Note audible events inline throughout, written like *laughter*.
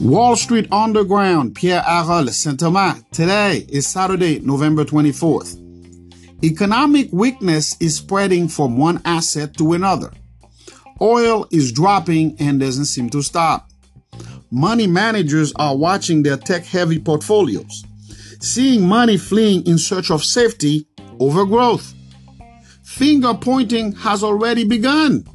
Wall Street Underground, Pierre Harold, Saint Thomas. Today is Saturday, November 24th. Economic weakness is spreading from one asset to another. Oil is dropping and doesn't seem to stop. Money managers are watching their tech heavy portfolios, seeing money fleeing in search of safety over growth. Finger pointing has already begun.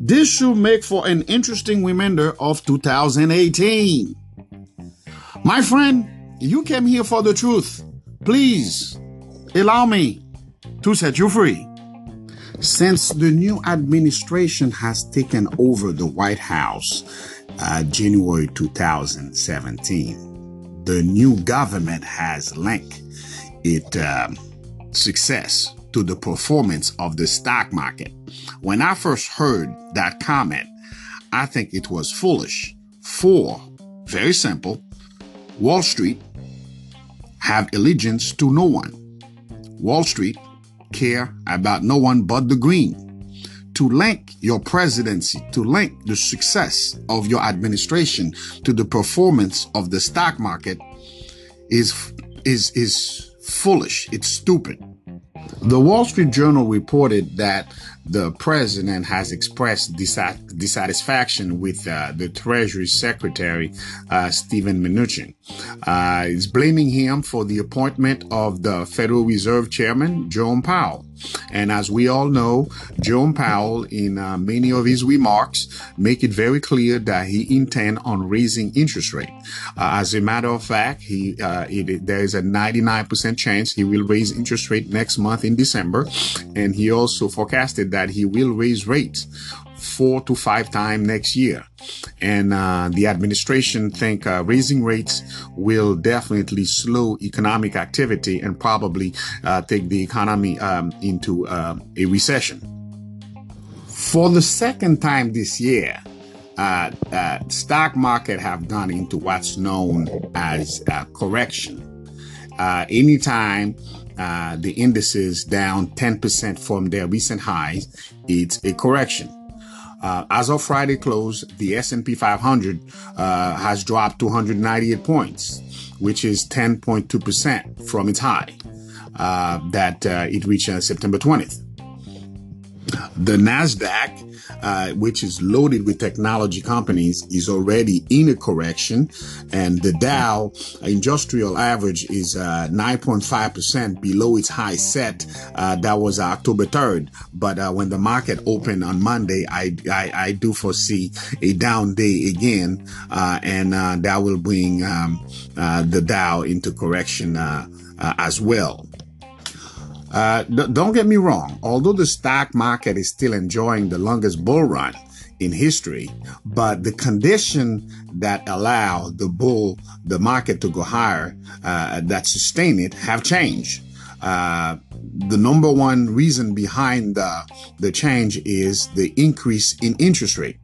This should make for an interesting remainder of 2018. My friend, you came here for the truth. Please allow me to set you free. Since the new administration has taken over the White House, uh, January 2017, the new government has linked its um, success to the performance of the stock market. When I first heard that comment, I think it was foolish. For, very simple, Wall Street have allegiance to no one. Wall Street care about no one but the green. To link your presidency, to link the success of your administration to the performance of the stock market is, is, is foolish. It's stupid. The Wall Street Journal reported that the president has expressed dissatisfaction with uh, the Treasury Secretary, uh, Steven Mnuchin. Uh, he's blaming him for the appointment of the Federal Reserve Chairman, Jerome Powell. And as we all know, Jerome Powell, in uh, many of his remarks, make it very clear that he intend on raising interest rate. Uh, as a matter of fact, he uh, it, there is a 99% chance he will raise interest rate next month in December, and he also forecasted that he will raise rates four to five times next year. And uh, the administration think uh, raising rates will definitely slow economic activity and probably uh, take the economy um, into uh, a recession. For the second time this year, uh, uh, stock market have gone into what's known as correction. anytime uh, the indices down 10% from their recent highs, it's a correction. Uh, as of Friday close, the S&P 500 uh, has dropped 298 points, which is 10.2% from its high uh, that uh, it reached on September 20th. The Nasdaq uh, which is loaded with technology companies, is already in a correction. And the Dow industrial average is uh, 9.5% below its high set. Uh, that was October 3rd. But uh, when the market opened on Monday, I, I, I do foresee a down day again. Uh, and uh, that will bring um, the Dow into correction as well. Uh, don't get me wrong. Although the stock market is still enjoying the longest bull run in history, but the condition that allow the bull, the market to go higher, uh, that sustain it have changed. Uh, the number one reason behind the, the change is the increase in interest rate.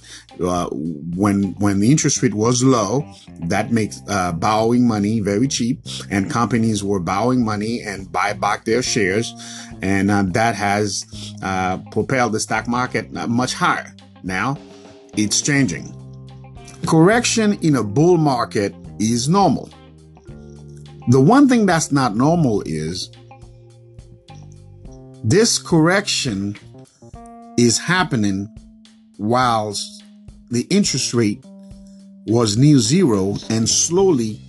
Uh, when when the interest rate was low, that makes uh, borrowing money very cheap, and companies were borrowing money and buy back their shares, and uh, that has uh, propelled the stock market uh, much higher. Now, it's changing. Correction in a bull market is normal. The one thing that's not normal is this correction is happening whilst the interest rate was near zero and slowly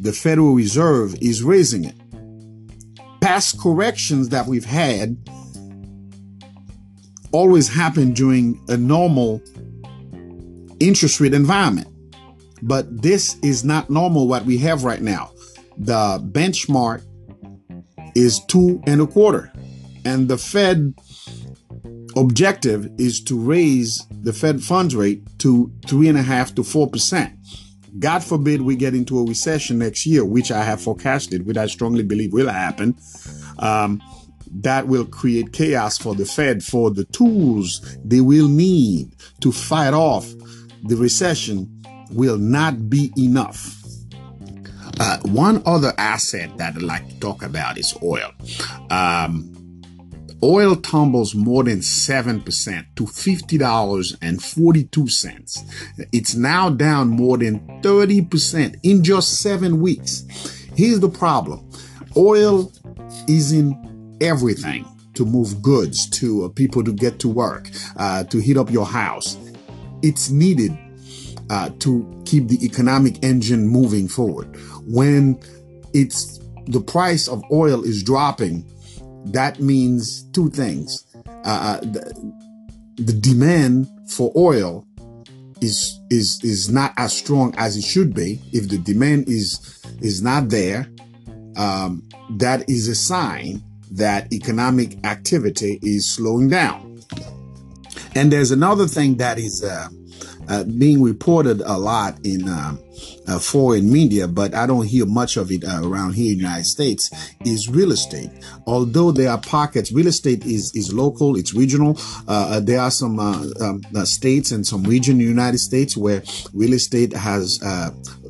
the Federal Reserve is raising it. Past corrections that we've had always happen during a normal interest rate environment. But this is not normal what we have right now. The benchmark is two and a quarter. And the Fed objective is to raise the Fed funds rate to three and a half to four percent. God forbid we get into a recession next year, which I have forecasted, which I strongly believe will happen. Um, that will create chaos for the Fed for the tools they will need to fight off the recession will not be enough. Uh, one other asset that I'd like to talk about is oil. Um, Oil tumbles more than 7% to $50.42. It's now down more than 30% in just seven weeks. Here's the problem oil is in everything to move goods, to uh, people to get to work, uh, to heat up your house. It's needed uh, to keep the economic engine moving forward. When it's the price of oil is dropping, that means two things. Uh, uh, the, the demand for oil is is is not as strong as it should be. If the demand is is not there, um, that is a sign that economic activity is slowing down. And there's another thing that is uh, uh, being reported a lot in um, uh, foreign media, but I don't hear much of it uh, around here in the United States, is real estate. Although there are pockets, real estate is, is local, it's regional. Uh, uh there are some um, states and some region in the United States where real estate has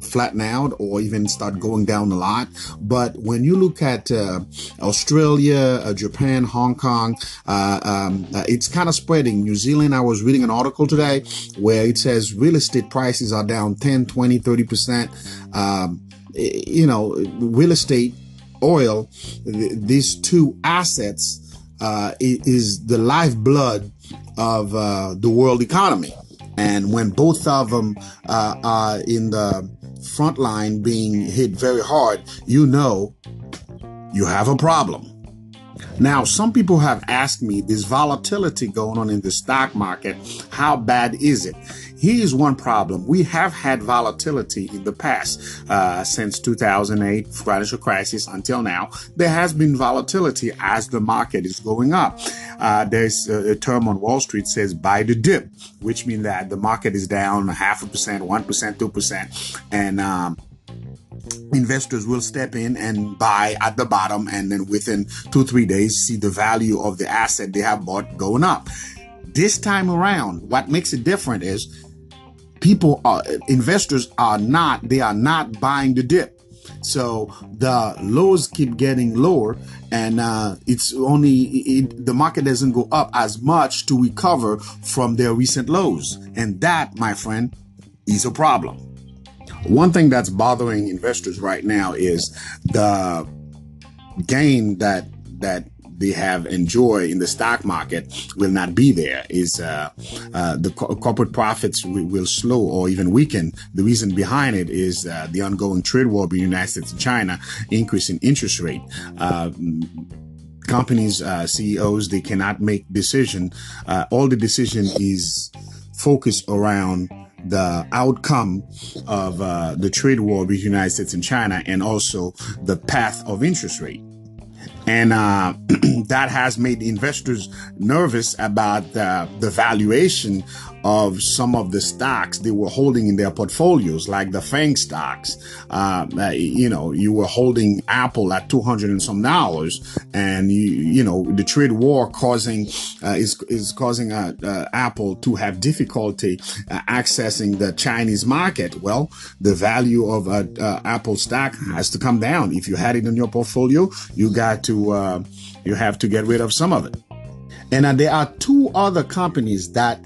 flattened out or even start going down a lot. But when you look at Australia, Japan, Hong Kong, um, it's kind of spreading. New Zealand, I was reading an article today where it says real estate prices are down 10, 20, 30%. Um, you know, real estate, oil, th- these two assets uh, is the lifeblood of uh, the world economy. And when both of them uh, are in the front line being hit very hard, you know you have a problem. Now, some people have asked me this volatility going on in the stock market, how bad is it? Here's one problem. We have had volatility in the past, uh, since 2008 financial crisis until now. There has been volatility as the market is going up. Uh, there's a, a, term on Wall Street says buy the dip, which means that the market is down half a percent, one percent, two percent, and um, investors will step in and buy at the bottom and then within two three days see the value of the asset they have bought going up this time around what makes it different is people are investors are not they are not buying the dip. So the lows keep getting lower and uh, it's only it, the market doesn't go up as much to recover from their recent lows. And that my friend is a problem. One thing that's bothering investors right now is the gain that that they have enjoyed in the stock market will not be there. Is uh, uh, the co- corporate profits will, will, slow or even weaken? The reason behind it is uh, the ongoing trade war between the United States and China, increase in interest rate uh, companies uh, CEOs they cannot make decision. Uh, all the decision is focused around the outcome of uh, the trade war between the United States and China and also the path of interest rate. And uh, *clears throat* that has made investors nervous about the valuation of some of the stocks they were holding in their portfolios, like the FANG stocks. Uh, uh, you know, you were holding Apple at 200 and some dollars and you, you know, the trade war causing, uh, is, is causing, uh, uh, Apple to have difficulty accessing the Chinese market. Well, the value of Apple stock has to come down. If you had it in your portfolio, you got to, you have to get rid of some of it. And there are two other companies that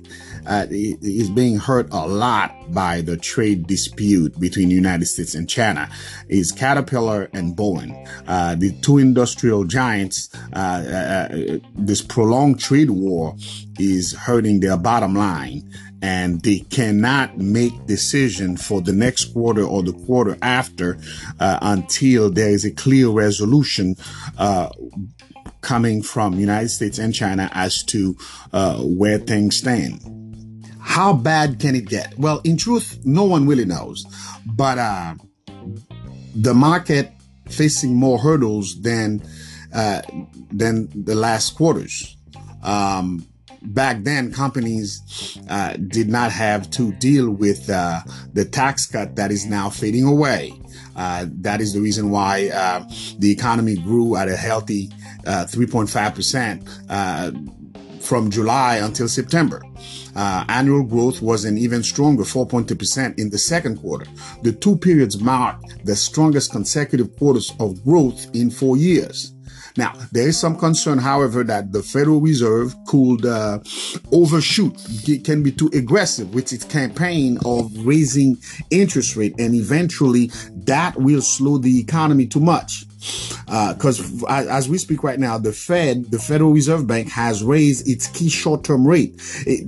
uh, is being hurt a lot by the trade dispute between the United States and China is Caterpillar and Boeing. Uh, the two industrial giants, uh, uh, this prolonged trade war is hurting their bottom line and they cannot make decision for the next quarter or the quarter after uh, until there is a clear resolution uh, coming from United States and China as to uh, where things stand. How bad can it get? Well, in truth, no one really knows. But uh, the market facing more hurdles than uh, than the last quarters. Um, back then, companies uh, did not have to deal with uh, the tax cut that is now fading away. Uh, that is the reason why uh, the economy grew at a healthy uh, 3.5 percent from July until September. Uh, annual growth was an even stronger 4.2% in the second quarter. The two periods marked the strongest consecutive quarters of growth in four years. Now, there is some concern, however, that the Federal Reserve could uh, overshoot, It can be too aggressive with its campaign of raising interest rate, and eventually that will slow the economy too much because uh, as we speak right now, the Fed, the Federal Reserve Bank, has raised its key short-term rate,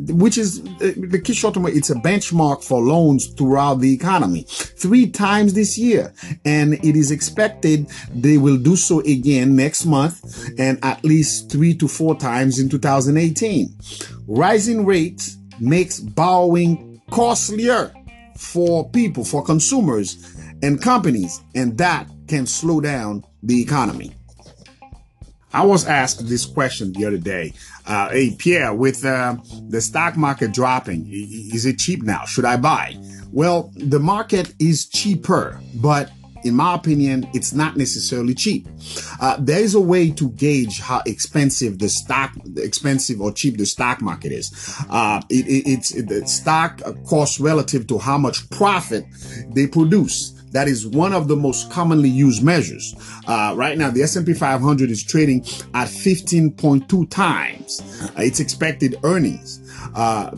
which is uh, the key short-term rate. It's a benchmark for loans throughout the economy, three times this year, and it is expected they will do so again next month, and at least three to four times in 2018. Rising rates makes borrowing costlier for people, for consumers and companies, and that can slow down the economy. I was asked this question the other day. Uh, hey, Pierre, with uh, the stock market dropping, is it cheap now? Should I buy? Well, the market is cheaper, but in my opinion, it's not necessarily cheap. Uh, there is a way to gauge how expensive the stock, expensive or cheap the stock market is. Uh, it, it, it's the stock cost relative to how much profit they produce. That is one of the most commonly used measures. Uh, right now, the S&P 500 is trading at 15.2 times uh, its expected earnings. Uh,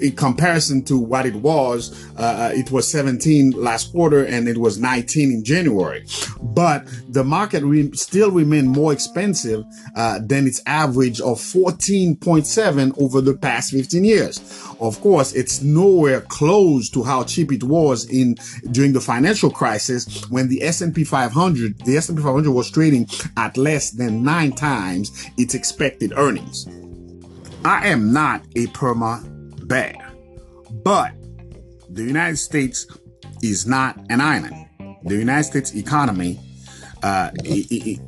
in comparison to what it was, uh, it was 17 last quarter and it was 19 in January. But the market re- still remained more expensive uh, than its average of 14.7 over the past 15 years. Of course, it's nowhere close to how cheap it was in during the financial crisis when the S&P 500, the S&P 500 was trading at less than nine times its expected earnings. I am not a perma bear, but the United States is not an island. The United States economy, uh, it, it,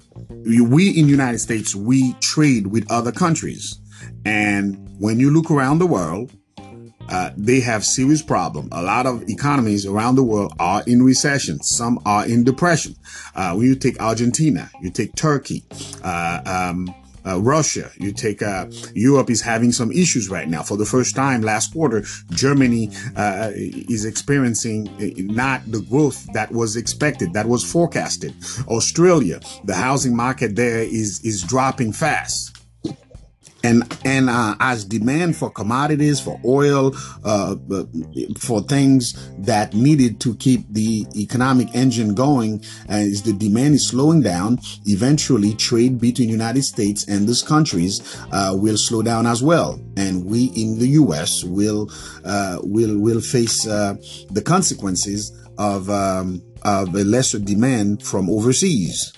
we in the United States, we trade with other countries. And when you look around the world, uh, they have serious problem. A lot of economies around the world are in recession. Some are in depression. Uh, when you take Argentina, you take Turkey, uh, um, uh, Russia, you take uh, Europe is having some issues right now. For the first time last quarter, Germany uh, is experiencing uh, not the growth that was expected, that was forecasted. Australia, the housing market there is is dropping fast and and uh, as demand for commodities for oil uh, for things that needed to keep the economic engine going as the demand is slowing down. Eventually trade between united states and these countries uh, will slow down as well. And we in the us will uh, will will face uh, the consequences of um, of a lesser demand from overseas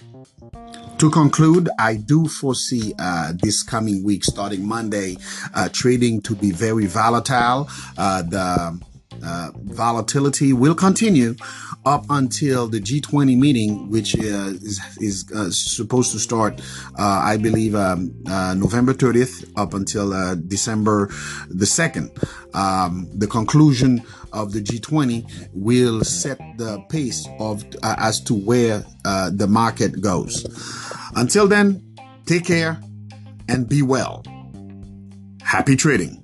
to conclude, I do foresee uh, this coming week, starting Monday, uh, trading to be very volatile. Uh, the uh, volatility will continue up until the G20 meeting, which uh, is, is uh, supposed to start, I believe, um, November 30th up until December the 2nd. Um, the conclusion of the G20 will set the pace of as to where the market goes. Until then, take care and be well. Happy trading.